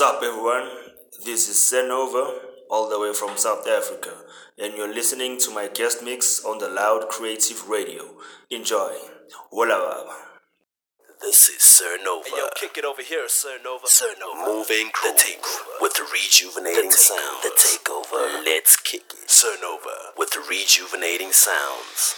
Sup everyone, this is Sir Nova, all the way from South Africa, and you're listening to my guest mix on the Loud Creative Radio. Enjoy. Walla baba. This is Sir Nova. Hey, yo, kick it over here, Sir Nova. Sir Nova. Moving the takeover with the rejuvenating The sound. The takeover. Let's kick it. Sir Nova with the rejuvenating sounds.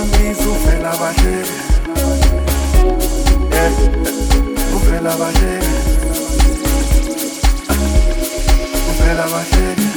mami sufre la ballena. Eh, eh, la. Sufre la.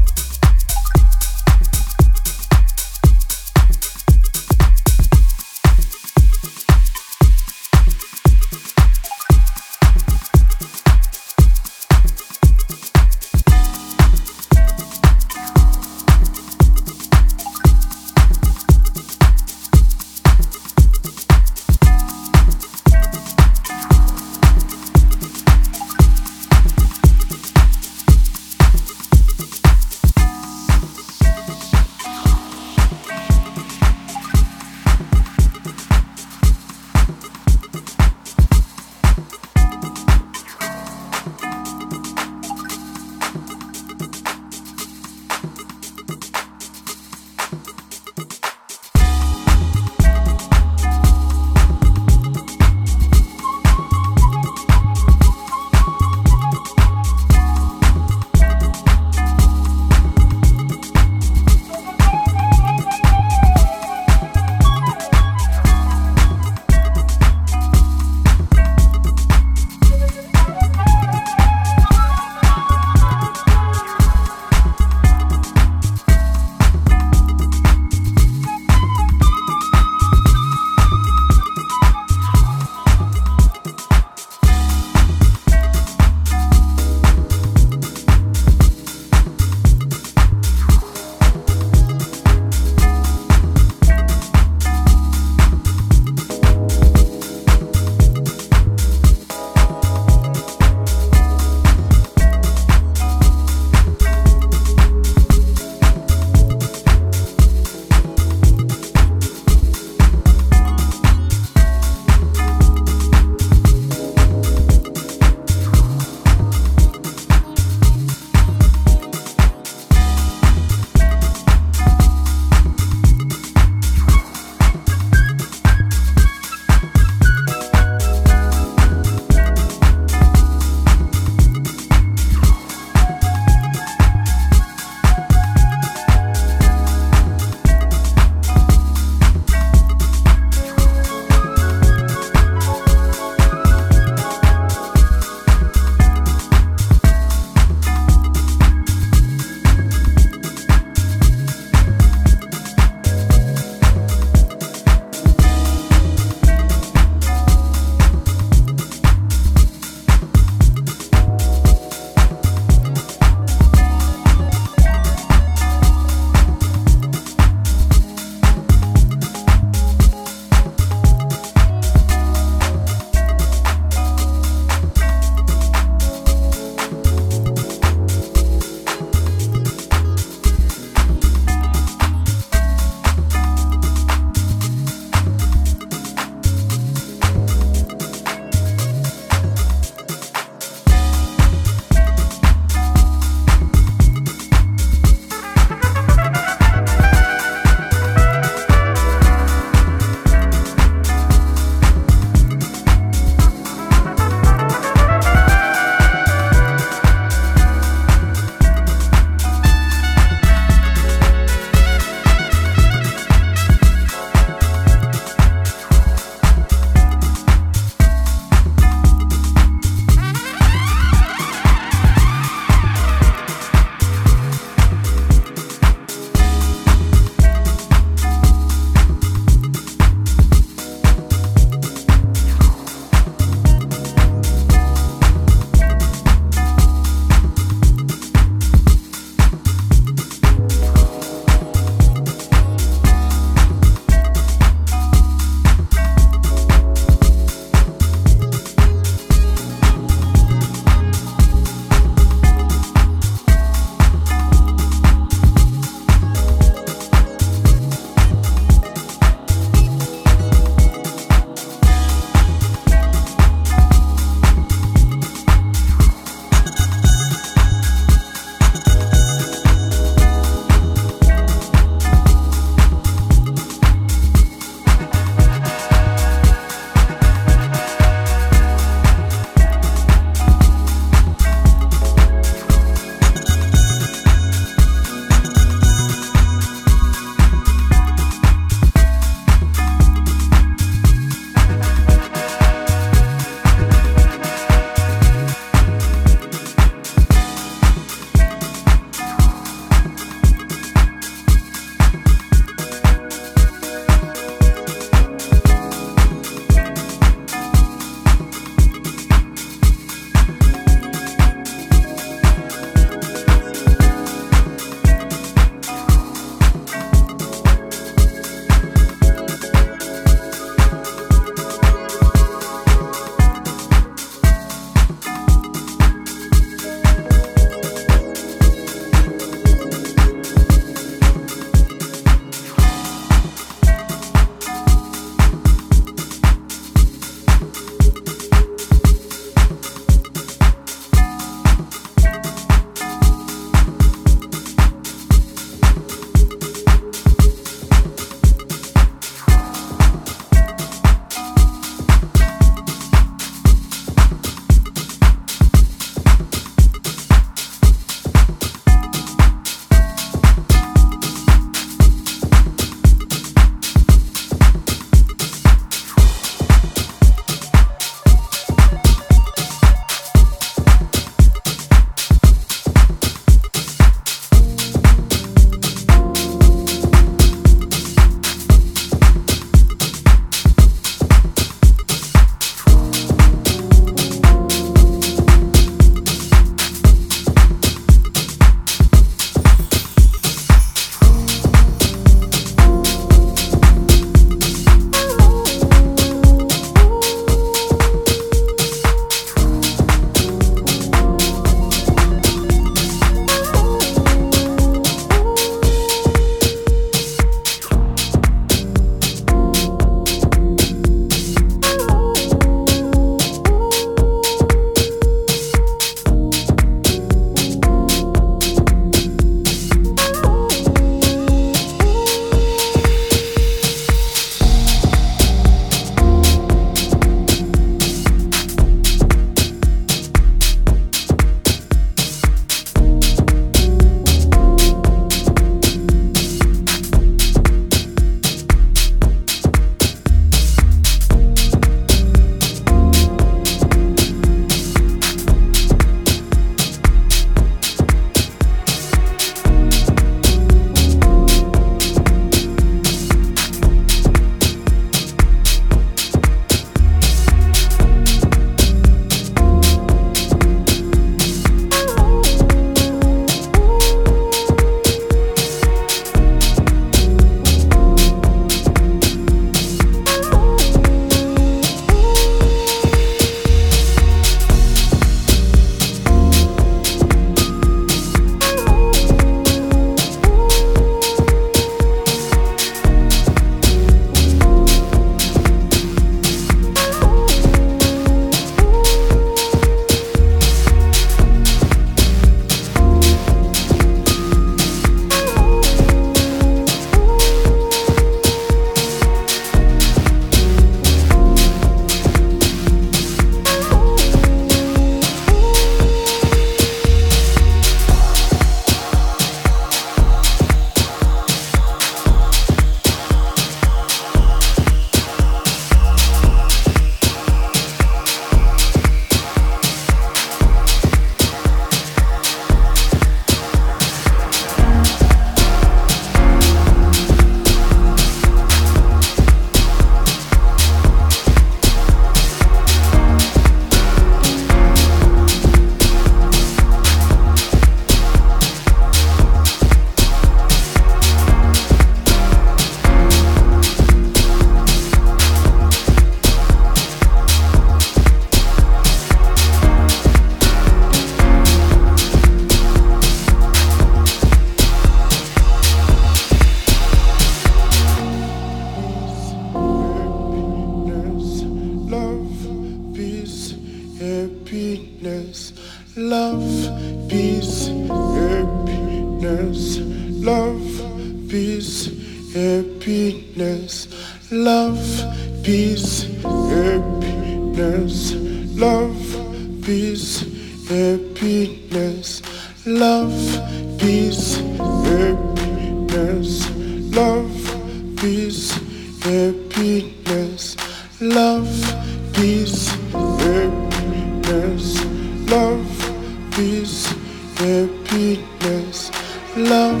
Happiness, love,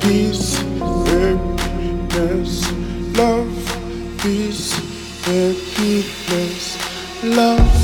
peace, happiness, love, peace, happiness, love,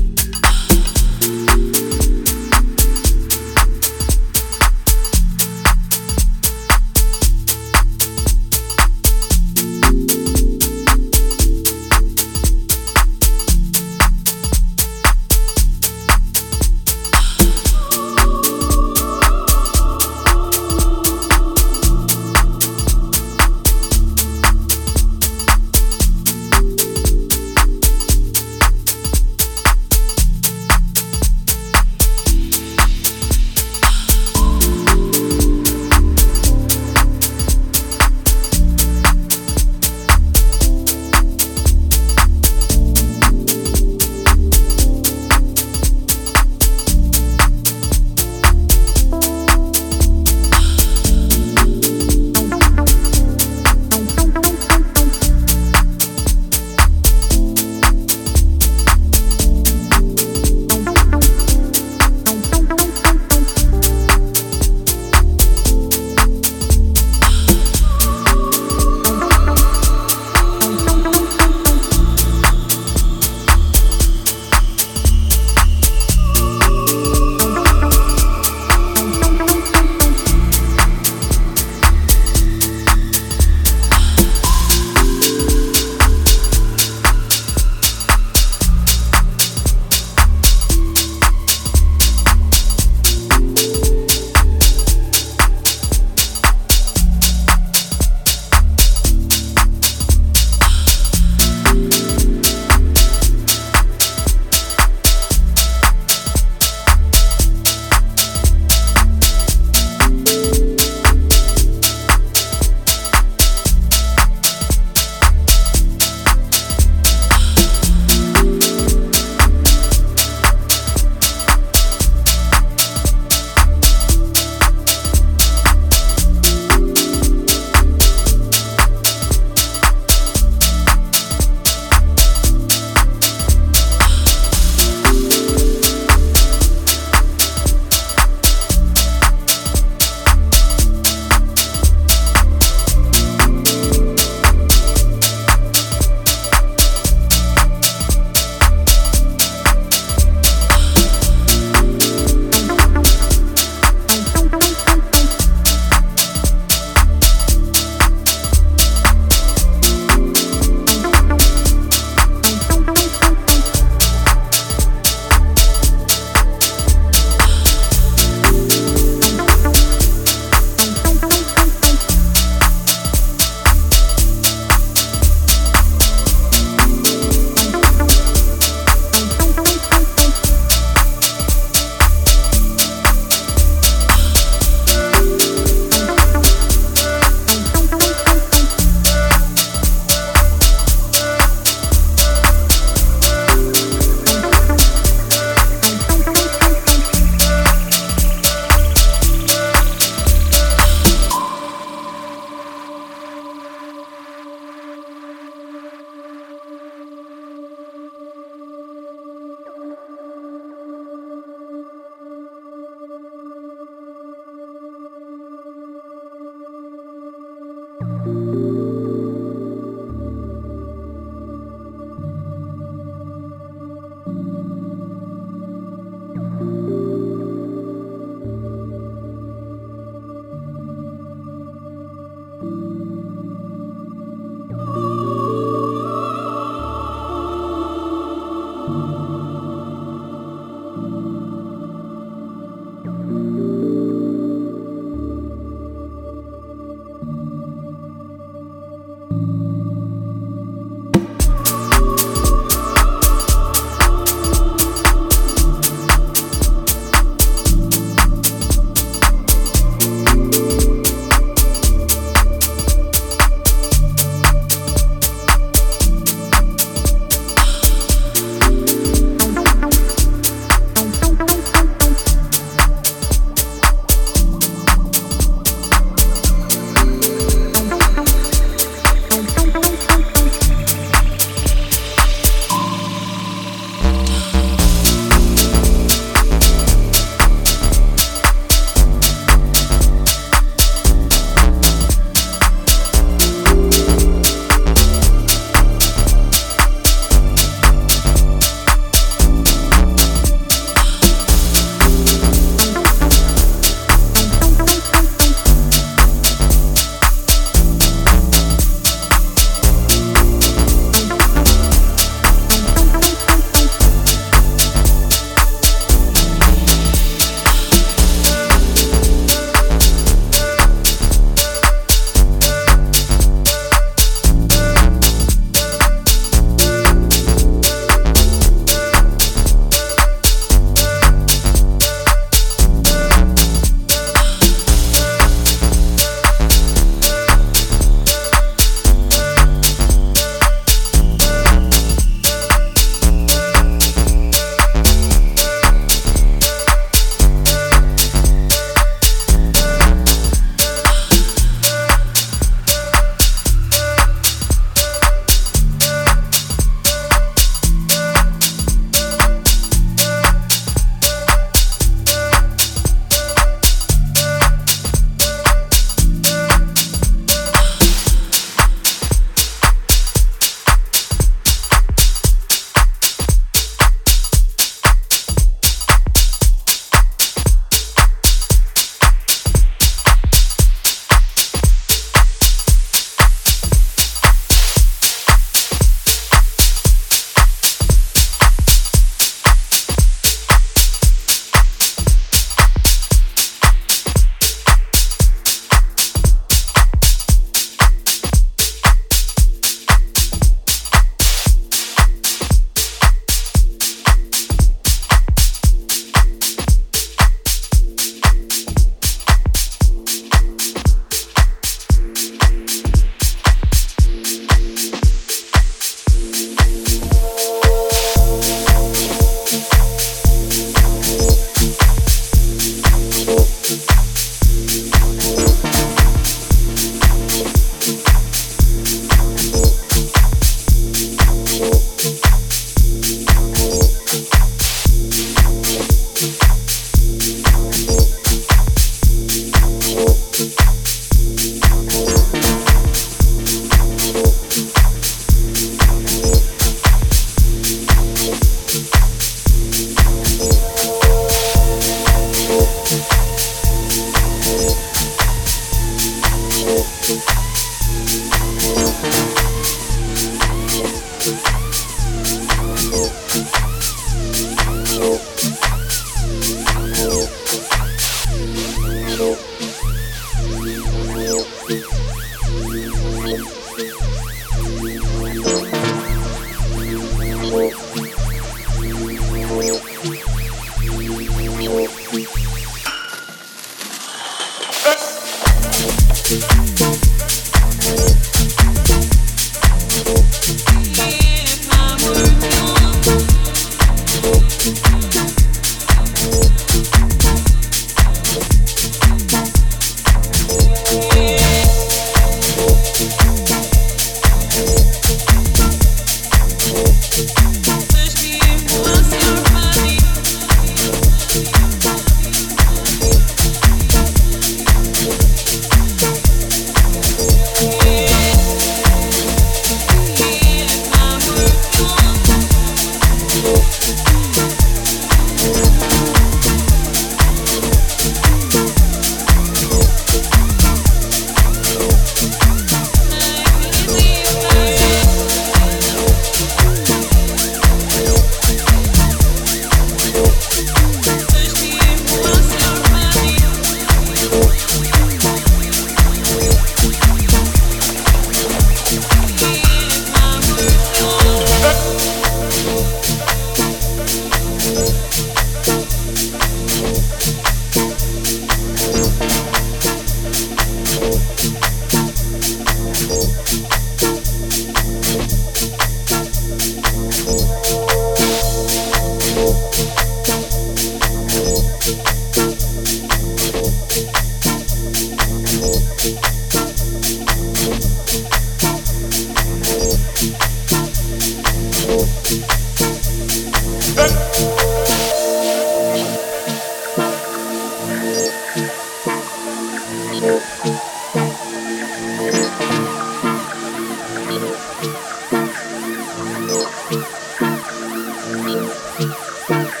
Thank